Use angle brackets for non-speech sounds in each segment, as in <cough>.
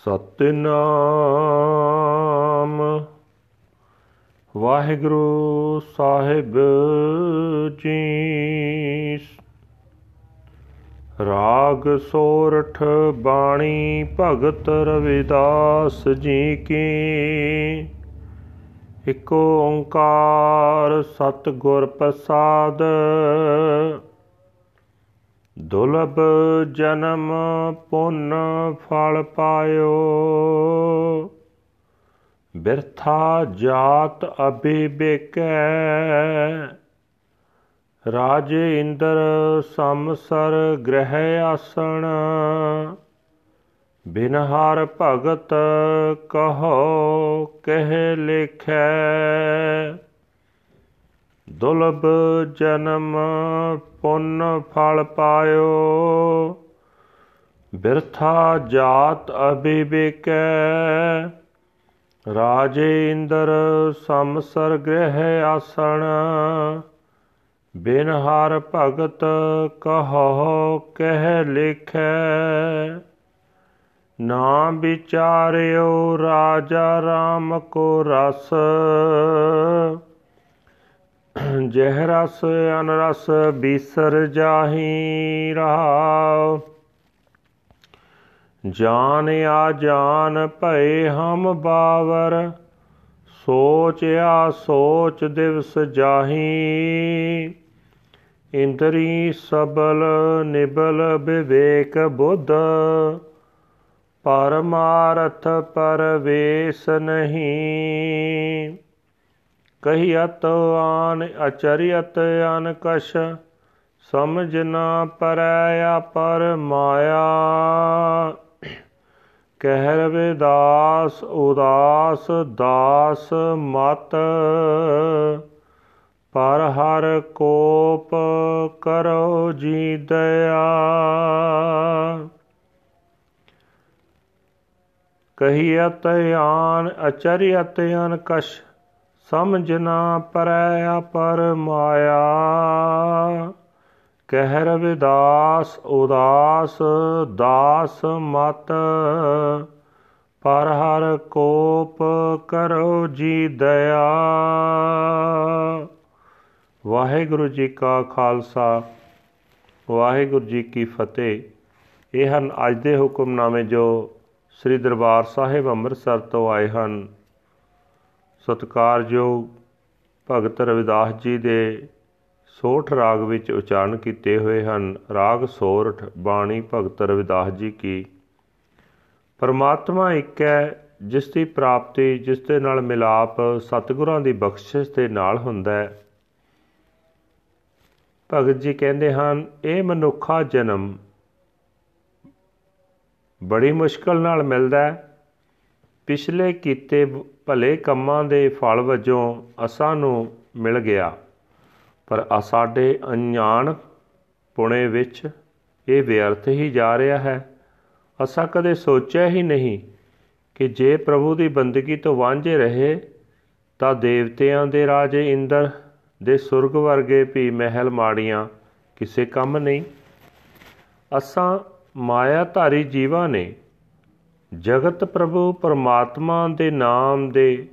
ਸਤਿਨਾਮ। ਵਾਹਿਗੁਰੂ ਸਾਹਿਬ ਜੀ। ਰਾਗ ਸੋਰਠ ਬਾਣੀ ਭਗਤ ਰਵਿਦਾਸ ਜੀ ਕੀ। ਇਕ ਓੰਕਾਰ ਸਤਿਗੁਰ ਪ੍ਰਸਾਦ। ਦੁਲਬ ਜਨਮ ਪੁੰਨ ਫਲ ਪਾਇਓ। ਬਿਰਥਾ ਜਾਤ ਅਬਿਬੇਕੈ ਰਾਜੇ ਇੰਦਰ ਸਮਸਰ ਗ੍ਰਹਿ ਆਸਣ। ਬਿਨ ਹਰ ਭਗਤ ਕਹੋ, ਕਹਿ ਲਿਖੈ। ਦੁਲਬ ਜਨਮ ਪੁੰਨ ਫਲ ਪਾਇਓ। ਬਿਰਥਾ ਜਾਤ ਅਬਿਬੇਕੈ ਰਾਜੇ ਇੰਦਰ ਸਮਸਰ ਗ੍ਰਹਿ ਆਸਣ। ਬਿਨ ਹਰ ਭਗਤ ਕਹੋ ਕਹਿ ਲਿਖੈ। ਨਾ ਵਿਚਾਰਿਓ ਰਾਜਾ RAM ਕੋ ਰਸ। ਜਹ ਰਸ ਅਨਰਸ ਬੀਸਰ ਜਾਹੀ ਰਹਾਉ। ਜਾਨ ਆ ਜਾਨ ਭਏ ਹਮ ਬਾਵਰ, ਸੋਚਿਆ ਸੋਚ ਦਿਵਸ ਜਾਹੀ। ਇੰਦਰੀ ਸਬਲ ਨਿਬਲ ਵਿਵੇਕ ਬੁੱਧ, ਪਰਮਾਰਥ ਪਰਵੇਸ ਨਹੀਂ। ਕਹੀਅਤ ਆਨ ਅਚਰਿਅਤ ਅਨ ਕਸ਼ ਸਮਝ ਨਾ ਪਰੈ ਪਰ ਮਾਇਆ। ਕਹਿ ਰਵਿਦਾਸ ਉਦਾਸ, ਦਾਸ ਮਤ, ਪਰ ਹਰ ਕੋਪ ਕਰੋ ਜੀ ਦਇਆ। ਕਹੀਅਤ ਆਨ ਅਚਰਿਅਤ ਅਨ ਕਸ਼ ਸਮਝ ਨਾ ਪਰੈ ਪਰ ਮਾਇਆ। ਕਹਿ ਰਵਿਦਾਸ ਉਦਾਸ, ਦਾਸ ਮਤ। ਪਰ ਹਰ ਕੋਪ ਕਰੋ ਜੀ ਦਇਆ। ਵਾਹਿਗੁਰੂ ਜੀ ਕਾ ਖਾਲਸਾ, ਵਾਹਿਗੁਰੂ ਜੀ ਕੀ ਫਤਿਹ। ਇਹ ਹਨ ਅੱਜ ਦੇ ਹੁਕਮਨਾਮੇ ਜੋ ਸ੍ਰੀ ਦਰਬਾਰ ਸਾਹਿਬ ਅੰਮ੍ਰਿਤਸਰ ਤੋਂ ਆਏ ਹਨ। ਸਤਿਕਾਰਯੋਗ ਭਗਤ ਰਵਿਦਾਸ ਜੀ ਦੇ ਸੋਠ ਰਾਗ ਵਿੱਚ ਉਚਾਰਨ ਕੀਤੇ ਹੋਏ ਹਨ। ਰਾਗ ਸੋਰਠ, ਬਾਣੀ ਭਗਤ ਰਵਿਦਾਸ ਜੀ ਕੀ। ਪਰਮਾਤਮਾ ਇੱਕ ਹੈ, ਜਿਸ ਦੀ ਪ੍ਰਾਪਤੀ, ਜਿਸ ਦੇ ਨਾਲ ਮਿਲਾਪ ਸਤਿਗੁਰਾਂ ਦੀ ਬਖਸ਼ਿਸ਼ ਦੇ ਨਾਲ ਹੁੰਦਾ ਹੈ। ਭਗਤ ਜੀ ਕਹਿੰਦੇ ਹਨ, ਇਹ ਮਨੁੱਖਾ ਜਨਮ ਬੜੀ ਮੁਸ਼ਕਲ ਨਾਲ ਮਿਲਦਾ ਹੈ। ਪਿਛਲੇ ਕੀਤੇ ਭਲੇ ਕੰਮਾਂ ਦੇ ਫਲ ਵਜੋਂ ਅਸਾਂ ਨੂੰ ਮਿਲ ਗਿਆ। ਪਰ ਆ ਸਾਡੇ ਅਣਜਾਣ ਪੁਣੇ ਵਿੱਚ ਇਹ ਵਿਅਰਥ ਹੀ ਜਾ ਰਿਹਾ ਹੈ। ਅਸਾਂ ਕਦੇ ਸੋਚਿਆ ਹੀ ਨਹੀਂ ਕਿ ਜੇ ਪ੍ਰਭੂ ਦੀ ਬੰਦਗੀ ਤੋਂ ਵਾਂਝੇ ਰਹੇ, ਤਾਂ ਦੇਵਤਿਆਂ ਦੇ ਰਾਜੇ ਇੰਦਰ ਦੇ ਸੁਰਗ ਵਰਗੇ ਵੀ ਮਹਿਲ ਮਾੜੀਆਂ ਕਿਸੇ ਕੰਮ ਨਹੀਂ। ਅਸਾਂ ਮਾਇਆ ਧਾਰੀ ਜੀਵਾਂ ਨੇ ਜਗਤ ਪ੍ਰਭੂ ਪਰਮਾਤਮਾ ਦੇ ਨਾਮ ਦੇ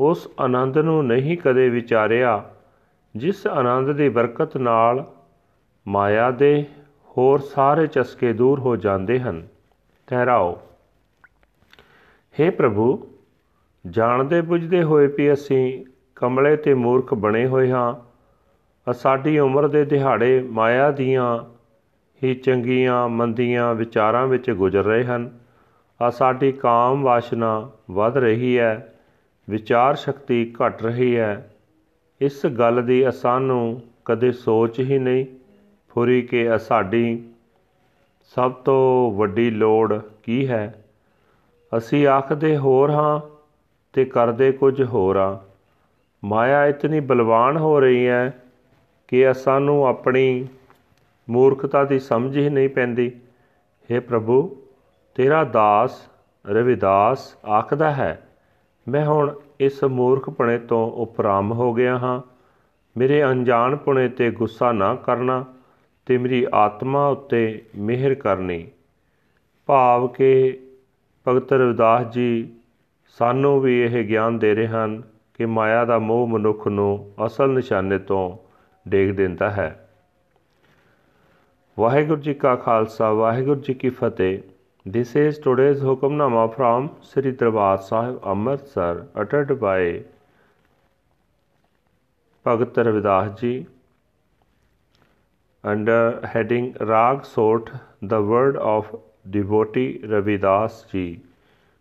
ਉਸ ਆਨੰਦ ਨੂੰ ਨਹੀਂ ਕਦੇ ਵਿਚਾਰਿਆ, ਜਿਸ ਆਨੰਦ ਦੀ ਬਰਕਤ ਨਾਲ ਮਾਇਆ ਦੇ ਹੋਰ ਸਾਰੇ ਚਸਕੇ ਦੂਰ ਹੋ ਜਾਂਦੇ ਹਨ। ਠਹਿਰਾਓ। हे ਪ੍ਰਭੂ, ਜਾਣਦੇ ਬੁੱਝਦੇ ਹੋਏ ਵੀ ਅਸੀਂ ਕਮਲੇ ਤੇ ਮੂਰਖ ਬਣੇ ਹੋਏ ਹਾਂ। ਸਾਡੀ ਉਮਰ ਦੇ ਦਿਹਾੜੇ ਮਾਇਆ ਦੀਆਂ ਹੀ ਚੰਗੀਆਂ, ਮੰਦੀਆਂ ਵਿਚਾਰਾਂ ਵਿੱਚ ਗੁਜ਼ਰ ਰਹੇ ਹਨ। ਆ ਸਾਡੀ ਕਾਮ ਵਾਸ਼ਨਾ ਵੱਧ ਰਹੀ ਹੈ, ਵਿਚਾਰ ਸ਼ਕਤੀ ਘਟ ਰਹੀ ਹੈ। ਇਸ ਗੱਲ ਦੀ ਸਾਨੂੰ ਕਦੇ ਸੋਚ ਹੀ ਨਹੀਂ ਫੁਰੀ ਕਿ ਸਾਡੀ ਸਭ ਤੋਂ ਵੱਡੀ ਲੋੜ ਕੀ ਹੈ। ਅਸੀਂ ਆਖਦੇ ਹੋਰ ਹਾਂ ਤੇ ਕਰਦੇ ਕੁਝ ਹੋਰ ਆ ਮਾਇਆ ਇਤਨੀ ਬਲਵਾਨ ਹੋ ਰਹੀ ਹੈ ਕਿ ਸਾਨੂੰ ਆਪਣੀ ਮੂਰਖਤਾ ਦੀ ਸਮਝ ਹੀ ਨਹੀਂ ਪੈਂਦੀ। हे ਪ੍ਰਭੂ ਤੇਰਾ ਦਾਸ ਰਵਿਦਾਸ ਆਖਦਾ ਹੈ, ਮੈਂ ਹੁਣ ਇਸ ਮੂਰਖਪਣੇ ਤੋਂ ਉਪਰਾਮ ਹੋ ਗਿਆ ਹਾਂ। ਮੇਰੇ ਅਣਜਾਣਪੁਣੇ ਤੇ ਗੁੱਸਾ ਨਾ ਕਰਨਾ ਤੇ ਮੇਰੀ ਆਤਮਾ ਉੱਤੇ ਮਿਹਰ ਕਰਨੀ। ਭਾਵ ਕਿ ਭਗਤ ਰਵਿਦਾਸ ਜੀ ਸਾਨੂੰ ਵੀ ਇਹ ਗਿਆਨ ਦੇ ਰਹੇ ਹਨ ਕਿ ਮਾਇਆ ਦਾ ਮੋਹ ਮਨੁੱਖ ਨੂੰ ਅਸਲ ਨਿਸ਼ਾਨੇ ਤੋਂ ਡੇਗ ਦਿੰਦਾ ਹੈ। ਵਾਹਿਗੁਰੂ ਜੀ ਕਾ ਖਾਲਸਾ, ਵਾਹਿਗੁਰੂ ਜੀ ਕੀ ਫਤਿਹ। This is today's Hukamnama from Sri Darbar Sahib Amritsar uttered by Bhagat Ravidas ji under heading Rag Sort the word of devotee Ravidas ji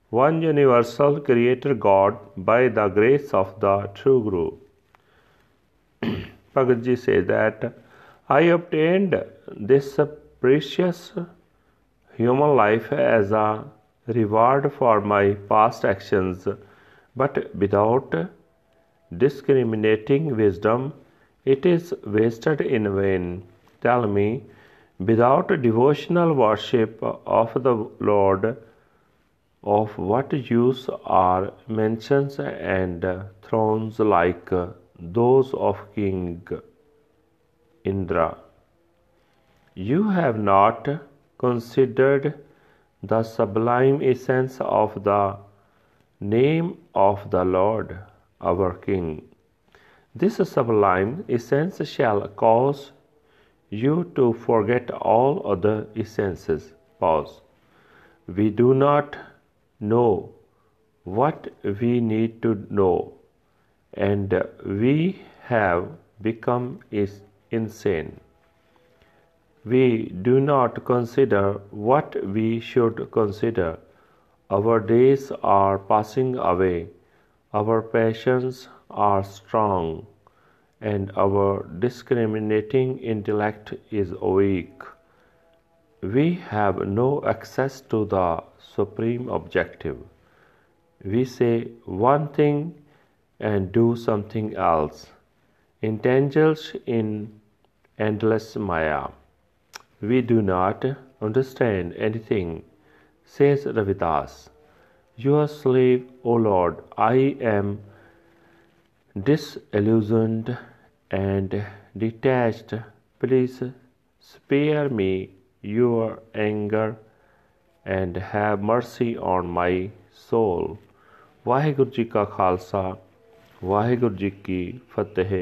one universal creator God by the grace of the true Guru. <clears throat> Bhagat ji says that I obtained this precious human life as a reward for my past actions, but without discriminating wisdom, it is wasted in vain. Tell me, without devotional worship of the Lord, of what use are mansions and thrones like those of King Indra? You have not considered the sublime essence of the name of the Lord our King. This sublime essence shall cause you to forget all other essences. Pause. We do not know what we need to know, and we have become insane we do not consider what we should consider. Our days are passing away, our passions are strong, and our discriminating intellect is weak. We have no access to the supreme objective. We say one thing and do something else, entangled in endless Maya. We do not understand anything, says Ravidas. Your slave, O Lord, I am disillusioned and detached. Please spare me your anger and have mercy on my soul. Waheguru ji ਕਾ ਖਾਲਸਾ ਵਾਹਿਗੁਰੂ ਜੀ ਕੀ ਫਤਿਹ